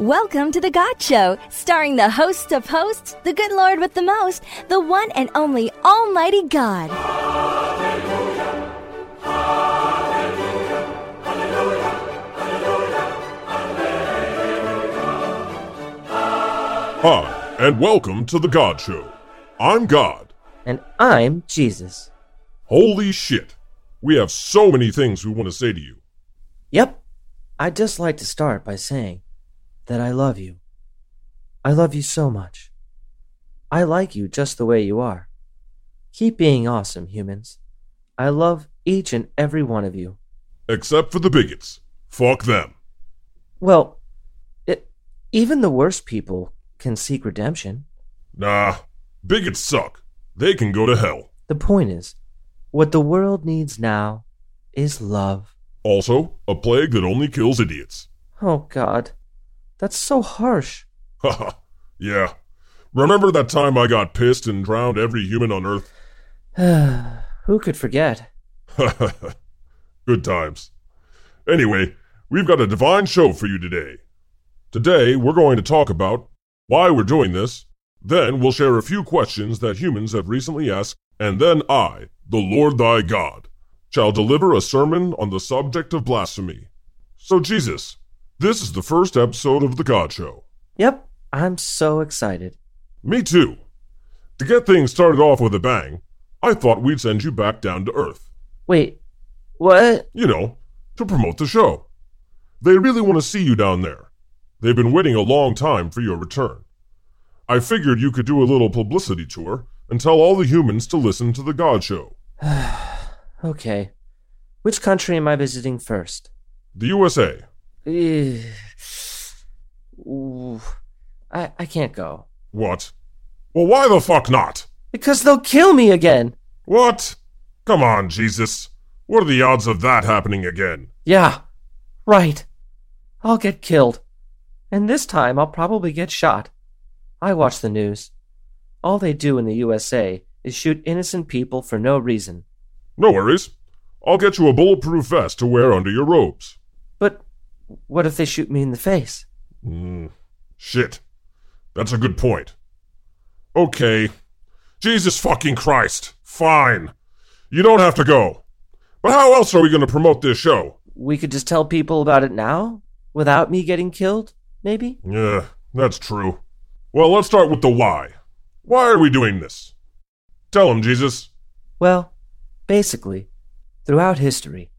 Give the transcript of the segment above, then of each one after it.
Welcome to The God Show, starring the host of hosts, the good Lord with the most, the one and only Almighty God. Hallelujah, hallelujah, hallelujah, Hi, and welcome to The God Show. I'm God. And I'm Jesus. Holy shit. We have so many things we want to say to you. Yep. I'd just like to start by saying that I love you. I love you so much. I like you just the way you are. Keep being awesome, humans. I love each and every one of you. Except for the bigots. Fuck them. Well, it, even the worst people can seek redemption. Nah, bigots suck. They can go to hell. The point is, what the world needs now is love. Also, a plague that only kills idiots. Oh, God. That's so harsh. Haha, yeah. Remember that time I got pissed and drowned every human on Earth? Who could forget? Good times. Anyway, we've got a divine show for you today. Today, we're going to talk about why we're doing this, then we'll share a few questions that humans have recently asked, and then I, the Lord thy God, shall deliver a sermon on the subject of blasphemy. So, Jesus, this is the first episode of The God Show. Yep, I'm so excited. Me too. To get things started off with a bang, I thought we'd send you back down to Earth. Wait, what? You know, to promote the show. They really want to see you down there. They've been waiting a long time for your return. I figured you could do a little publicity tour and tell all the humans to listen to The God Show. okay. Which country am I visiting first? The USA. Ooh, I, I can't go. What? Well, why the fuck not? Because they'll kill me again. What? Come on, Jesus. What are the odds of that happening again? Yeah, right. I'll get killed. And this time I'll probably get shot. I watch the news. All they do in the USA is shoot innocent people for no reason. No worries. I'll get you a bulletproof vest to wear under your robes. But what if they shoot me in the face? Mm, shit. That's a good point. Okay. Jesus fucking Christ. Fine. You don't have to go. But how else are we going to promote this show? We could just tell people about it now? Without me getting killed, maybe? Yeah, that's true. Well, let's start with the why. Why are we doing this? Tell him, Jesus. Well, basically, throughout history,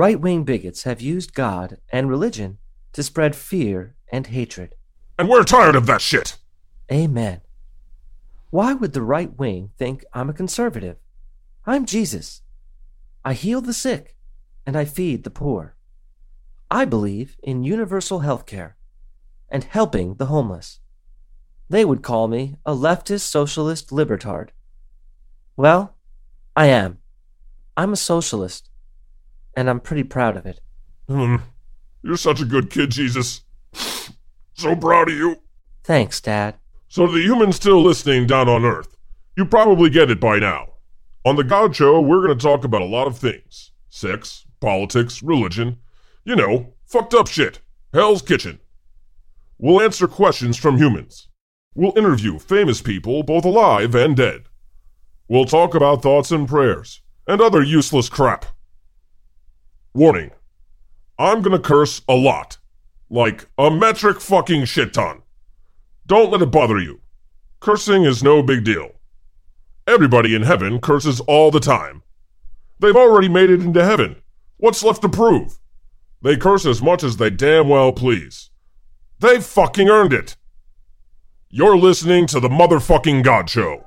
right wing bigots have used God and religion to spread fear and hatred. And we're tired of that shit. Amen. Why would the right wing think I'm a conservative? I'm Jesus. I heal the sick and I feed the poor. I believe in universal health care and helping the homeless. They would call me a leftist socialist libertard. Well, I am. I'm a socialist, and I'm pretty proud of it. Hmm. You're such a good kid, Jesus. So proud of you. Thanks, Dad. So, to the humans still listening down on Earth, you probably get it by now. On The God Show, we're going to talk about a lot of things sex, politics, religion, you know, fucked up shit. Hell's Kitchen. We'll answer questions from humans. We'll interview famous people, both alive and dead. We'll talk about thoughts and prayers, and other useless crap. Warning I'm gonna curse a lot. Like a metric fucking shit ton. Don't let it bother you. Cursing is no big deal. Everybody in heaven curses all the time. They've already made it into heaven. What's left to prove? They curse as much as they damn well please. They fucking earned it. You're listening to the motherfucking God Show.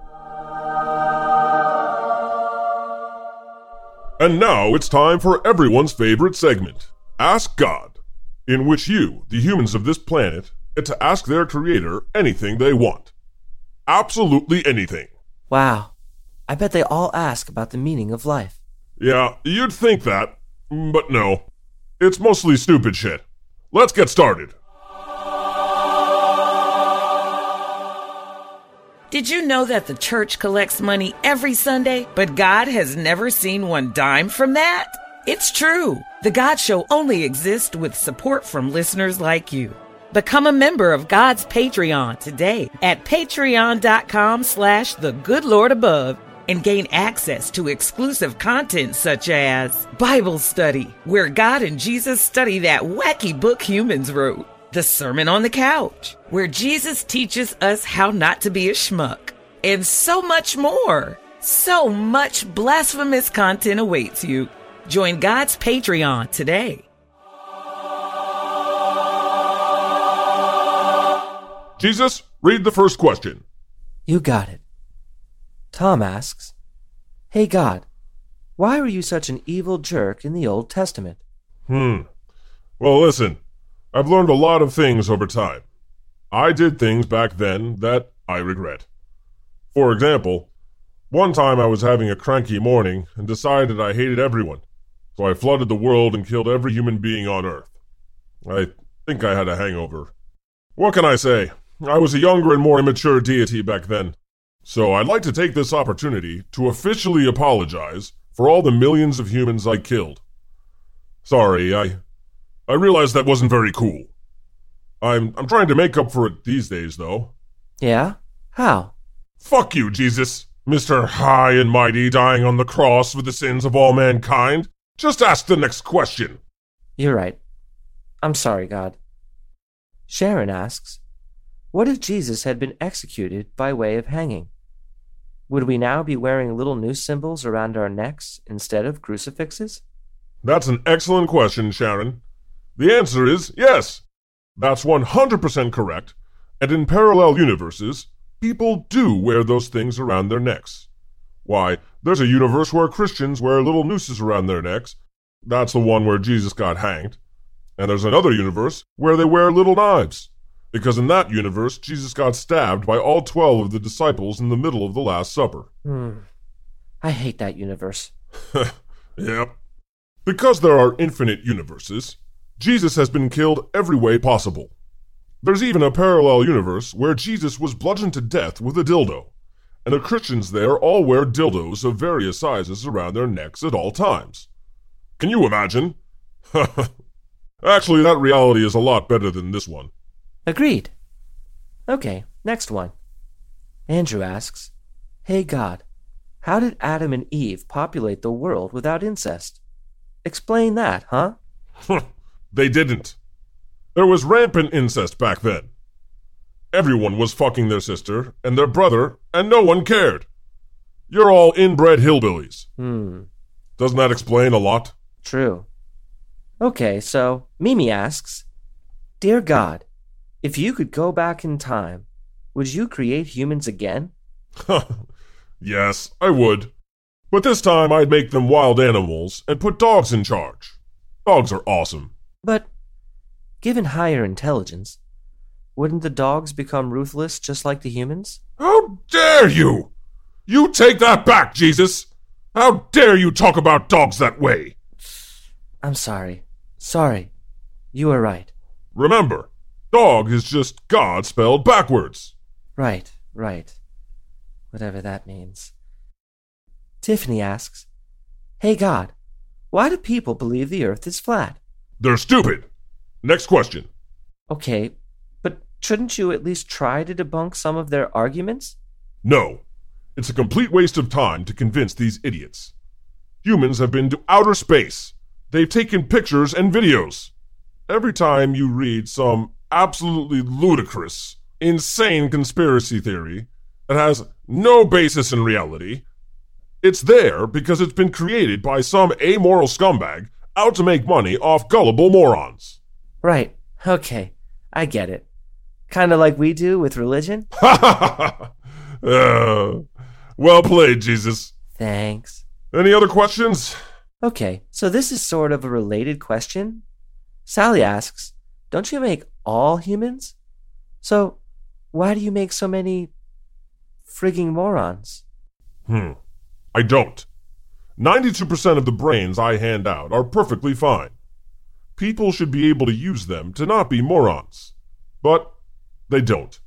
And now it's time for everyone's favorite segment, Ask God, in which you, the humans of this planet, get to ask their creator anything they want. Absolutely anything. Wow. I bet they all ask about the meaning of life. Yeah, you'd think that, but no. It's mostly stupid shit. Let's get started. Did you know that the church collects money every Sunday, but God has never seen one dime from that? It's true. The God Show only exists with support from listeners like you. Become a member of God's Patreon today at patreon.com slash the good Lord above and gain access to exclusive content such as Bible study, where God and Jesus study that wacky book humans wrote, the Sermon on the Couch, where Jesus teaches us how not to be a schmuck, and so much more. So much blasphemous content awaits you. Join God's Patreon today. Jesus, read the first question. You got it. Tom asks, Hey God, why were you such an evil jerk in the Old Testament? Hmm. Well, listen, I've learned a lot of things over time. I did things back then that I regret. For example, one time I was having a cranky morning and decided I hated everyone, so I flooded the world and killed every human being on Earth. I think I had a hangover. What can I say? I was a younger and more immature deity back then. So I'd like to take this opportunity to officially apologize for all the millions of humans I killed. Sorry, I I realize that wasn't very cool. I'm I'm trying to make up for it these days though. Yeah? How? Fuck you, Jesus. Mr. High and Mighty dying on the cross for the sins of all mankind. Just ask the next question. You're right. I'm sorry, God. Sharon asks, What if Jesus had been executed by way of hanging? Would we now be wearing little noose symbols around our necks instead of crucifixes? That's an excellent question, Sharon. The answer is yes. That's 100% correct. And in parallel universes, people do wear those things around their necks. Why, there's a universe where Christians wear little nooses around their necks. That's the one where Jesus got hanged. And there's another universe where they wear little knives. Because in that universe, Jesus got stabbed by all 12 of the disciples in the middle of the Last Supper. Hmm. I hate that universe. yep. Because there are infinite universes, Jesus has been killed every way possible. There's even a parallel universe where Jesus was bludgeoned to death with a dildo, and the Christians there all wear dildos of various sizes around their necks at all times. Can you imagine? Actually, that reality is a lot better than this one. Agreed. Okay, next one. Andrew asks, Hey God, how did Adam and Eve populate the world without incest? Explain that, huh? they didn't. There was rampant incest back then. Everyone was fucking their sister and their brother, and no one cared. You're all inbred hillbillies. Hmm, Doesn't that explain a lot? true. Okay, so Mimi asks, Dear God, if you could go back in time, would you create humans again? yes, I would. But this time I'd make them wild animals and put dogs in charge. Dogs are awesome. But, given higher intelligence, wouldn't the dogs become ruthless just like the humans? How dare you! You take that back, Jesus! How dare you talk about dogs that way! I'm sorry. Sorry. You are right. Remember, dog is just God spelled backwards. Right, right. Whatever that means. Tiffany asks, Hey God, why do people believe the earth is flat? They're stupid. Next question. Okay, but shouldn't you at least try to debunk some of their arguments? No. It's a complete waste of time to convince these idiots. Humans have been to outer space. They've taken pictures and videos. Every time you read some absolutely ludicrous, insane conspiracy theory that has no basis in reality, it's there because it's been created by some amoral scumbag out to make money off gullible morons. Right, okay, I get it. Kinda like we do with religion? Uh, well played, Jesus. Thanks. Any other questions? Okay, so this is sort of a related question. Sally asks, Don't you make all humans? So, why do you make so many frigging morons? Hmm. I don't. 92% of the brains I hand out are perfectly fine. People should be able to use them to not be morons. But they don't.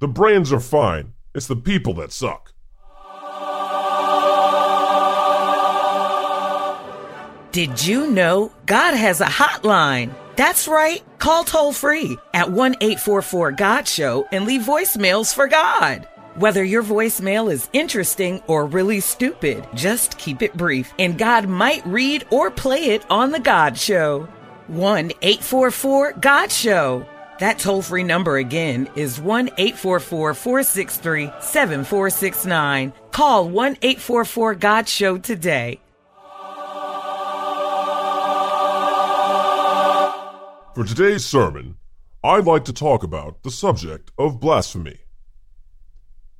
The brains are fine. It's the people that suck. Did you know God has a hotline? That's right. Call toll free at 1 844 God Show and leave voicemails for God. Whether your voicemail is interesting or really stupid, just keep it brief and God might read or play it on The God Show. 1 844 God Show. That toll free number again is 1 844 463 7469. Call 1 844 God Show today. For today's sermon, I'd like to talk about the subject of blasphemy.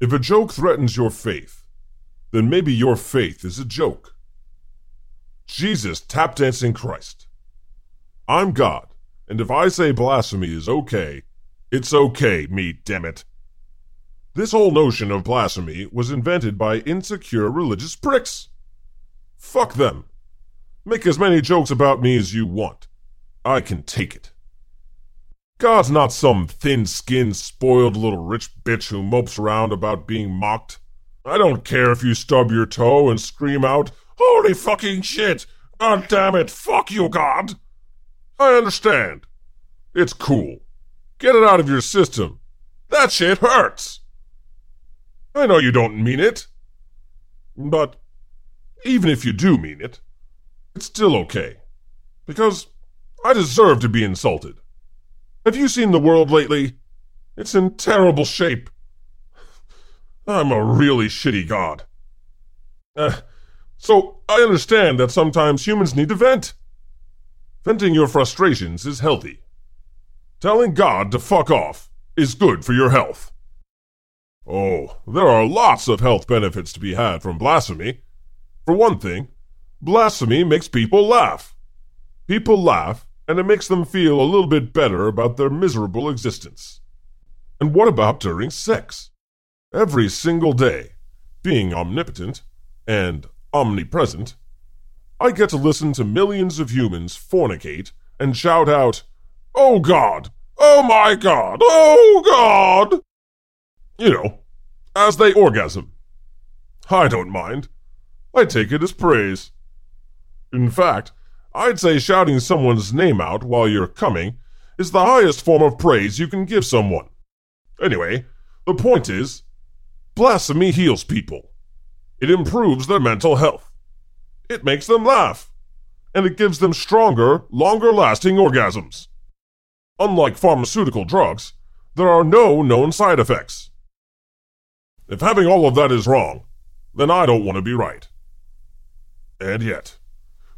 If a joke threatens your faith, then maybe your faith is a joke. Jesus tap dancing Christ. I'm God, and if I say blasphemy is okay, it's okay, me damn it. This whole notion of blasphemy was invented by insecure religious pricks. Fuck them. Make as many jokes about me as you want. I can take it. God's not some thin skinned, spoiled little rich bitch who mopes around about being mocked. I don't care if you stub your toe and scream out, Holy fucking shit! God damn it! Fuck you, God! I understand. It's cool. Get it out of your system. That shit hurts. I know you don't mean it. But even if you do mean it, it's still okay. Because I deserve to be insulted. Have you seen the world lately? It's in terrible shape. I'm a really shitty god. Uh, so I understand that sometimes humans need to vent. Venting your frustrations is healthy. Telling God to fuck off is good for your health. Oh, there are lots of health benefits to be had from blasphemy. For one thing, blasphemy makes people laugh. People laugh and it makes them feel a little bit better about their miserable existence. And what about during sex? Every single day, being omnipotent and omnipresent, I get to listen to millions of humans fornicate and shout out, Oh God! Oh my God! Oh God! You know, as they orgasm. I don't mind. I take it as praise. In fact, I'd say shouting someone's name out while you're coming is the highest form of praise you can give someone. Anyway, the point is blasphemy heals people. It improves their mental health. It makes them laugh. And it gives them stronger, longer lasting orgasms. Unlike pharmaceutical drugs, there are no known side effects. If having all of that is wrong, then I don't want to be right. And yet,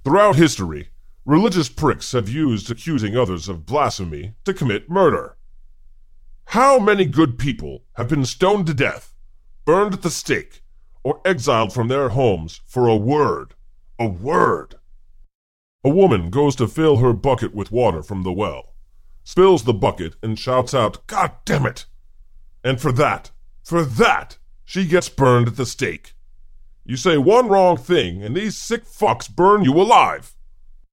Throughout history, religious pricks have used accusing others of blasphemy to commit murder. How many good people have been stoned to death, burned at the stake, or exiled from their homes for a word? A word! A woman goes to fill her bucket with water from the well, spills the bucket, and shouts out, God damn it! And for that, for that, she gets burned at the stake. You say one wrong thing, and these sick fucks burn you alive.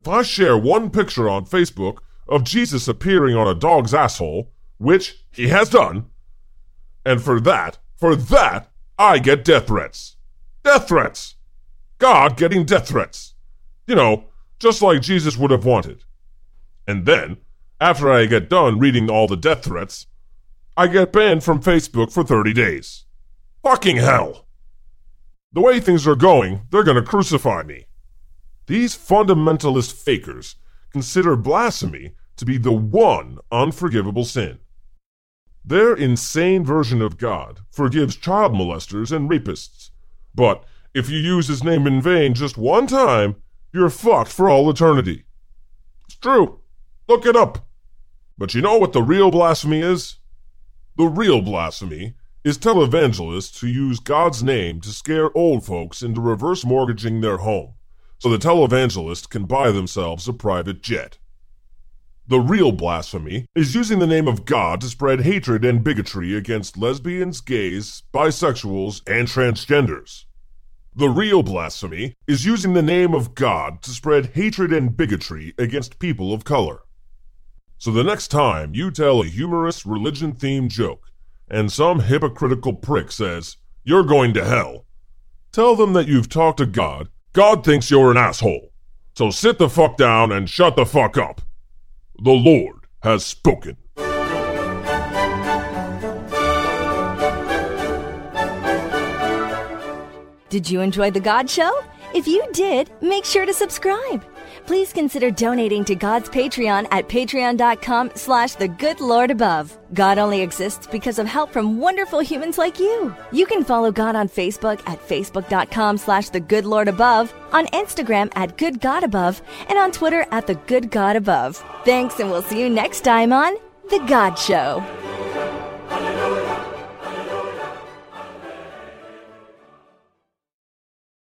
If I share one picture on Facebook of Jesus appearing on a dog's asshole, which he has done, and for that, for that, I get death threats. Death threats! God getting death threats. You know, just like Jesus would have wanted. And then, after I get done reading all the death threats, I get banned from Facebook for 30 days. Fucking hell! The way things are going, they're to crucify me. These fundamentalist fakers consider blasphemy to be the one unforgivable sin. Their insane version of God forgives child molesters and rapists. But if you use his name in vain just one time, you're fucked for all eternity. It's true. Look it up. But you know what the real blasphemy is? The real blasphemy is televangelists who use God's name to scare old folks into reverse mortgaging their home so the televangelist can buy themselves a private jet. The real blasphemy is using the name of God to spread hatred and bigotry against lesbians, gays, bisexuals, and transgenders. The real blasphemy is using the name of God to spread hatred and bigotry against people of color. So the next time you tell a humorous religion themed joke and some hypocritical prick says, You're going to hell, tell them that you've talked to God. God thinks you're an asshole. So sit the fuck down and shut the fuck up. The Lord has spoken. Did you enjoy The God Show? If you did, make sure to subscribe. Please consider donating to God's Patreon at patreon.com slash the good Lord above. God only exists because of help from wonderful humans like you. You can follow God on Facebook at facebook.com slash the good Lord above, on Instagram at good God above, and on Twitter at the good God above. Thanks, and we'll see you next time on The God Show.